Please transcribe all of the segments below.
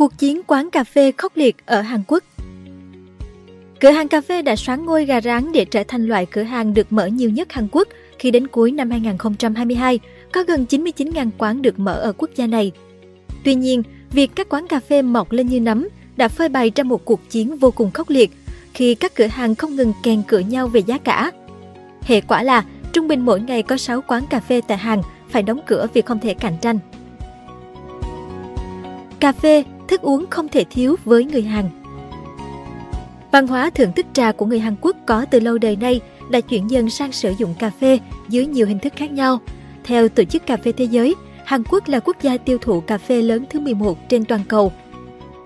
Cuộc chiến quán cà phê khốc liệt ở Hàn Quốc Cửa hàng cà phê đã xoán ngôi gà rán để trở thành loại cửa hàng được mở nhiều nhất Hàn Quốc khi đến cuối năm 2022, có gần 99.000 quán được mở ở quốc gia này. Tuy nhiên, việc các quán cà phê mọc lên như nấm đã phơi bày ra một cuộc chiến vô cùng khốc liệt khi các cửa hàng không ngừng kèn cửa nhau về giá cả. Hệ quả là, trung bình mỗi ngày có 6 quán cà phê tại Hàn phải đóng cửa vì không thể cạnh tranh. Cà phê, thức uống không thể thiếu với người Hàn. Văn hóa thưởng thức trà của người Hàn Quốc có từ lâu đời nay đã chuyển dần sang sử dụng cà phê dưới nhiều hình thức khác nhau. Theo Tổ chức Cà phê Thế giới, Hàn Quốc là quốc gia tiêu thụ cà phê lớn thứ 11 trên toàn cầu.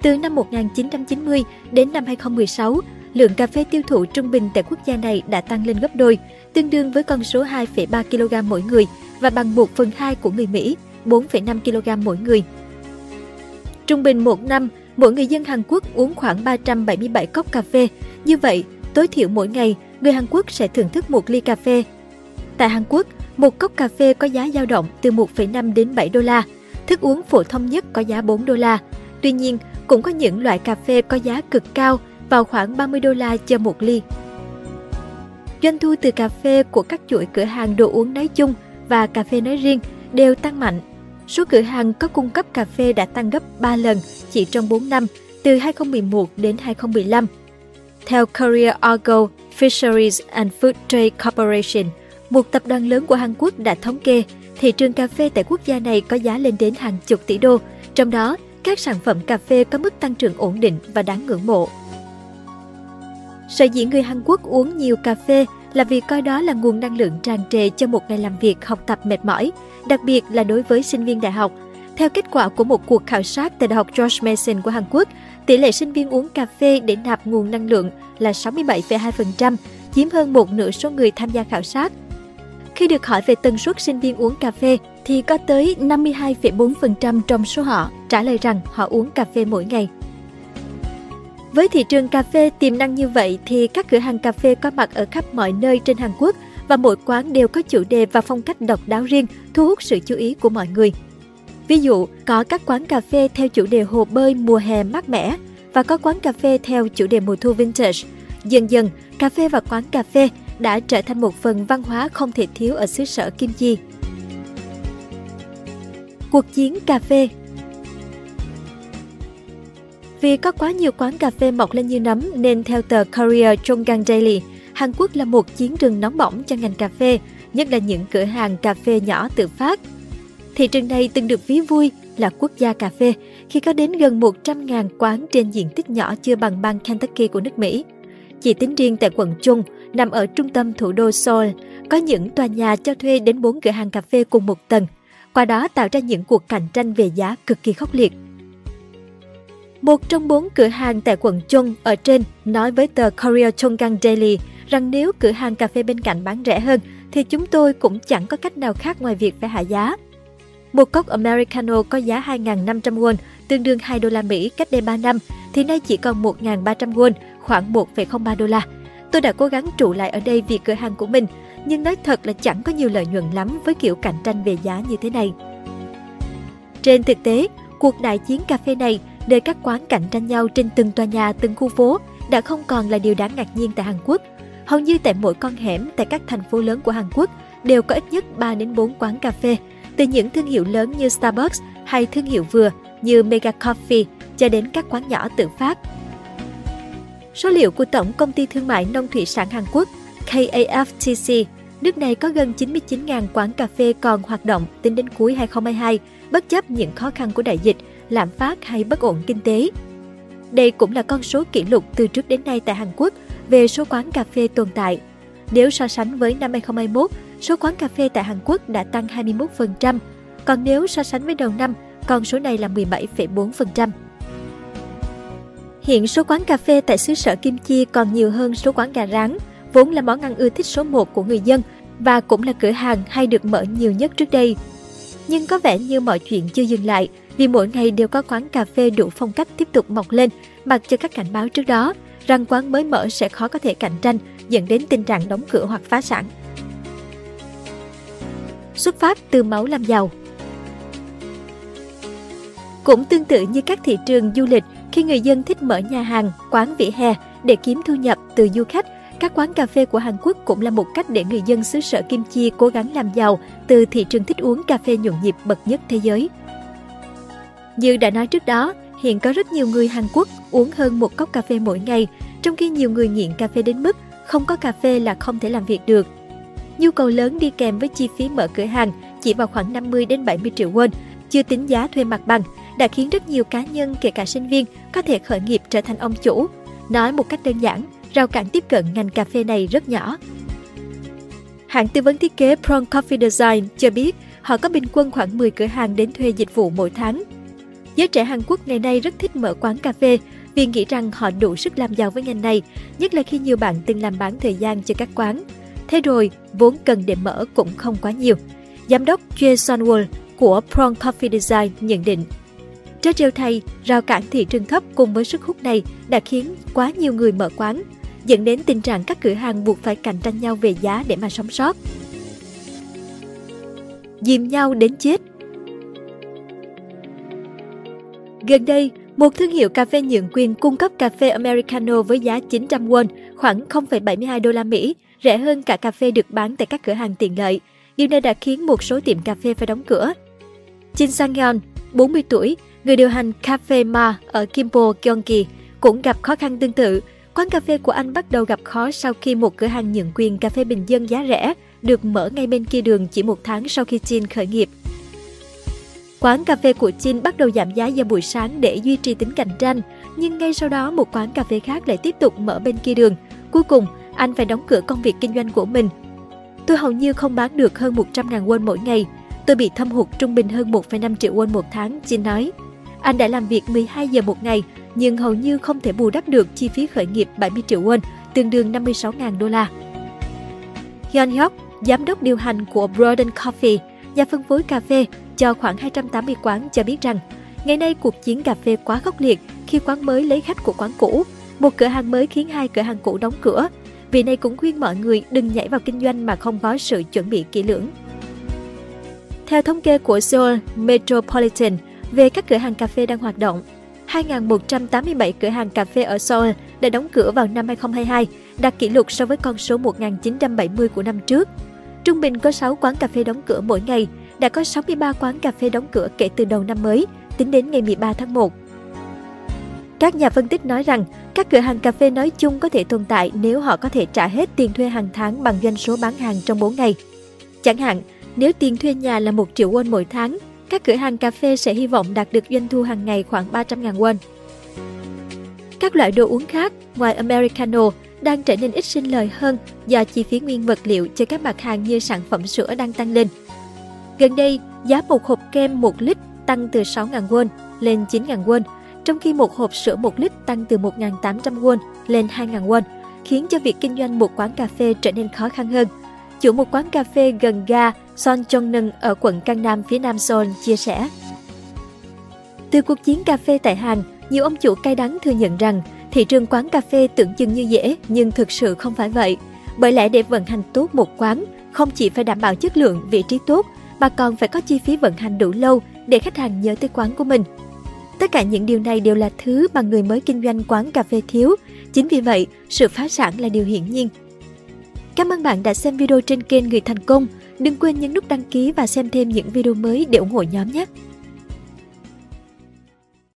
Từ năm 1990 đến năm 2016, lượng cà phê tiêu thụ trung bình tại quốc gia này đã tăng lên gấp đôi, tương đương với con số 2,3 kg mỗi người và bằng 1 phần 2 của người Mỹ, 4,5 kg mỗi người. Trung bình một năm, mỗi người dân Hàn Quốc uống khoảng 377 cốc cà phê. Như vậy, tối thiểu mỗi ngày, người Hàn Quốc sẽ thưởng thức một ly cà phê. Tại Hàn Quốc, một cốc cà phê có giá dao động từ 1,5 đến 7 đô la. Thức uống phổ thông nhất có giá 4 đô la. Tuy nhiên, cũng có những loại cà phê có giá cực cao, vào khoảng 30 đô la cho một ly. Doanh thu từ cà phê của các chuỗi cửa hàng đồ uống nói chung và cà phê nói riêng đều tăng mạnh. Số cửa hàng có cung cấp cà phê đã tăng gấp 3 lần chỉ trong 4 năm, từ 2011 đến 2015. Theo Korea Argo Fisheries and Food Trade Corporation, một tập đoàn lớn của Hàn Quốc đã thống kê thị trường cà phê tại quốc gia này có giá lên đến hàng chục tỷ đô, trong đó các sản phẩm cà phê có mức tăng trưởng ổn định và đáng ngưỡng mộ. Sở dĩ người Hàn Quốc uống nhiều cà phê là vì coi đó là nguồn năng lượng tràn trề cho một ngày làm việc học tập mệt mỏi, đặc biệt là đối với sinh viên đại học. Theo kết quả của một cuộc khảo sát tại Đại học George Mason của Hàn Quốc, tỷ lệ sinh viên uống cà phê để nạp nguồn năng lượng là 67,2%, chiếm hơn một nửa số người tham gia khảo sát. Khi được hỏi về tần suất sinh viên uống cà phê, thì có tới 52,4% trong số họ trả lời rằng họ uống cà phê mỗi ngày. Với thị trường cà phê tiềm năng như vậy thì các cửa hàng cà phê có mặt ở khắp mọi nơi trên Hàn Quốc và mỗi quán đều có chủ đề và phong cách độc đáo riêng, thu hút sự chú ý của mọi người. Ví dụ, có các quán cà phê theo chủ đề hồ bơi mùa hè mát mẻ và có quán cà phê theo chủ đề mùa thu vintage. Dần dần, cà phê và quán cà phê đã trở thành một phần văn hóa không thể thiếu ở xứ sở Kim Chi. Cuộc chiến cà phê vì có quá nhiều quán cà phê mọc lên như nấm nên theo tờ Korea Chongang Daily, Hàn Quốc là một chiến trường nóng bỏng cho ngành cà phê, nhất là những cửa hàng cà phê nhỏ tự phát. Thị trường này từng được ví vui là quốc gia cà phê khi có đến gần 100.000 quán trên diện tích nhỏ chưa bằng bang Kentucky của nước Mỹ. Chỉ tính riêng tại quận Trung, nằm ở trung tâm thủ đô Seoul, có những tòa nhà cho thuê đến 4 cửa hàng cà phê cùng một tầng, qua đó tạo ra những cuộc cạnh tranh về giá cực kỳ khốc liệt. Một trong bốn cửa hàng tại quận Chung ở trên nói với tờ Korea Chongang Daily rằng nếu cửa hàng cà phê bên cạnh bán rẻ hơn thì chúng tôi cũng chẳng có cách nào khác ngoài việc phải hạ giá. Một cốc Americano có giá 2.500 won, tương đương 2 đô la Mỹ cách đây 3 năm, thì nay chỉ còn 1.300 won, khoảng 1,03 đô la. Tôi đã cố gắng trụ lại ở đây vì cửa hàng của mình, nhưng nói thật là chẳng có nhiều lợi nhuận lắm với kiểu cạnh tranh về giá như thế này. Trên thực tế, cuộc đại chiến cà phê này nơi các quán cạnh tranh nhau trên từng tòa nhà, từng khu phố đã không còn là điều đáng ngạc nhiên tại Hàn Quốc. Hầu như tại mỗi con hẻm tại các thành phố lớn của Hàn Quốc đều có ít nhất 3 đến 4 quán cà phê, từ những thương hiệu lớn như Starbucks hay thương hiệu vừa như Mega Coffee cho đến các quán nhỏ tự phát. Số liệu của Tổng Công ty Thương mại Nông thủy sản Hàn Quốc KAFTC, nước này có gần 99.000 quán cà phê còn hoạt động tính đến cuối 2022, bất chấp những khó khăn của đại dịch lạm phát hay bất ổn kinh tế. Đây cũng là con số kỷ lục từ trước đến nay tại Hàn Quốc về số quán cà phê tồn tại. Nếu so sánh với năm 2021, số quán cà phê tại Hàn Quốc đã tăng 21%, còn nếu so sánh với đầu năm, con số này là 17,4%. Hiện số quán cà phê tại xứ sở Kim Chi còn nhiều hơn số quán gà rán, vốn là món ăn ưa thích số 1 của người dân và cũng là cửa hàng hay được mở nhiều nhất trước đây. Nhưng có vẻ như mọi chuyện chưa dừng lại, vì mỗi ngày đều có quán cà phê đủ phong cách tiếp tục mọc lên, mặc cho các cảnh báo trước đó rằng quán mới mở sẽ khó có thể cạnh tranh, dẫn đến tình trạng đóng cửa hoặc phá sản. Xuất phát từ máu làm giàu Cũng tương tự như các thị trường du lịch, khi người dân thích mở nhà hàng, quán vỉa hè để kiếm thu nhập từ du khách, các quán cà phê của Hàn Quốc cũng là một cách để người dân xứ sở Kim Chi cố gắng làm giàu từ thị trường thích uống cà phê nhộn nhịp bậc nhất thế giới. Như đã nói trước đó, hiện có rất nhiều người Hàn Quốc uống hơn một cốc cà phê mỗi ngày, trong khi nhiều người nghiện cà phê đến mức không có cà phê là không thể làm việc được. Nhu cầu lớn đi kèm với chi phí mở cửa hàng chỉ vào khoảng 50 đến 70 triệu won, chưa tính giá thuê mặt bằng, đã khiến rất nhiều cá nhân kể cả sinh viên có thể khởi nghiệp trở thành ông chủ. Nói một cách đơn giản, rào cản tiếp cận ngành cà phê này rất nhỏ. Hãng tư vấn thiết kế Prong Coffee Design cho biết họ có bình quân khoảng 10 cửa hàng đến thuê dịch vụ mỗi tháng. Giới trẻ Hàn Quốc ngày nay rất thích mở quán cà phê vì nghĩ rằng họ đủ sức làm giàu với ngành này, nhất là khi nhiều bạn từng làm bán thời gian cho các quán. Thế rồi, vốn cần để mở cũng không quá nhiều. Giám đốc Jae Sun Sunwol của Prong Coffee Design nhận định Trớ trêu thay, rào cản thị trường thấp cùng với sức hút này đã khiến quá nhiều người mở quán, dẫn đến tình trạng các cửa hàng buộc phải cạnh tranh nhau về giá để mà sống sót. Dìm nhau đến chết Gần đây, một thương hiệu cà phê nhượng quyền cung cấp cà phê Americano với giá 900 won, khoảng 0,72 đô la Mỹ, rẻ hơn cả cà phê được bán tại các cửa hàng tiện lợi. Điều này đã khiến một số tiệm cà phê phải đóng cửa. Jin Sang-yeon, 40 tuổi, người điều hành Cafe Ma ở Kimpo, Gyeonggi, cũng gặp khó khăn tương tự. Quán cà phê của anh bắt đầu gặp khó sau khi một cửa hàng nhượng quyền cà phê bình dân giá rẻ được mở ngay bên kia đường chỉ một tháng sau khi Jin khởi nghiệp. Quán cà phê của Jin bắt đầu giảm giá vào buổi sáng để duy trì tính cạnh tranh, nhưng ngay sau đó một quán cà phê khác lại tiếp tục mở bên kia đường. Cuối cùng, anh phải đóng cửa công việc kinh doanh của mình. Tôi hầu như không bán được hơn 100.000 won mỗi ngày. Tôi bị thâm hụt trung bình hơn 1,5 triệu won một tháng, Jin nói. Anh đã làm việc 12 giờ một ngày, nhưng hầu như không thể bù đắp được chi phí khởi nghiệp 70 triệu won, tương đương 56.000 đô la. Hyun Hyuk, giám đốc điều hành của Broden Coffee, nhà phân phối cà phê cho khoảng 280 quán cho biết rằng, ngày nay cuộc chiến cà phê quá khốc liệt khi quán mới lấy khách của quán cũ. Một cửa hàng mới khiến hai cửa hàng cũ đóng cửa. Vị này cũng khuyên mọi người đừng nhảy vào kinh doanh mà không có sự chuẩn bị kỹ lưỡng. Theo thống kê của Seoul Metropolitan về các cửa hàng cà phê đang hoạt động, 2.187 cửa hàng cà phê ở Seoul đã đóng cửa vào năm 2022, đạt kỷ lục so với con số 1.970 của năm trước. Trung bình có 6 quán cà phê đóng cửa mỗi ngày, đã có 63 quán cà phê đóng cửa kể từ đầu năm mới, tính đến ngày 13 tháng 1. Các nhà phân tích nói rằng, các cửa hàng cà phê nói chung có thể tồn tại nếu họ có thể trả hết tiền thuê hàng tháng bằng doanh số bán hàng trong 4 ngày. Chẳng hạn, nếu tiền thuê nhà là 1 triệu won mỗi tháng, các cửa hàng cà phê sẽ hy vọng đạt được doanh thu hàng ngày khoảng 300.000 won. Các loại đồ uống khác ngoài Americano đang trở nên ít sinh lời hơn do chi phí nguyên vật liệu cho các mặt hàng như sản phẩm sữa đang tăng lên. Gần đây, giá một hộp kem 1 lít tăng từ 6.000 won lên 9.000 won, trong khi một hộp sữa 1 lít tăng từ 1.800 won lên 2.000 won, khiến cho việc kinh doanh một quán cà phê trở nên khó khăn hơn. Chủ một quán cà phê gần ga Son Jong-neung ở quận Cang Nam phía Nam Seoul chia sẻ. Từ cuộc chiến cà phê tại Hàn, nhiều ông chủ cay đắng thừa nhận rằng thị trường quán cà phê tưởng chừng như dễ nhưng thực sự không phải vậy. Bởi lẽ để vận hành tốt một quán, không chỉ phải đảm bảo chất lượng, vị trí tốt, mà còn phải có chi phí vận hành đủ lâu để khách hàng nhớ tới quán của mình. Tất cả những điều này đều là thứ mà người mới kinh doanh quán cà phê thiếu. Chính vì vậy, sự phá sản là điều hiển nhiên. Cảm ơn bạn đã xem video trên kênh Người Thành Công. Đừng quên nhấn nút đăng ký và xem thêm những video mới để ủng hộ nhóm nhé!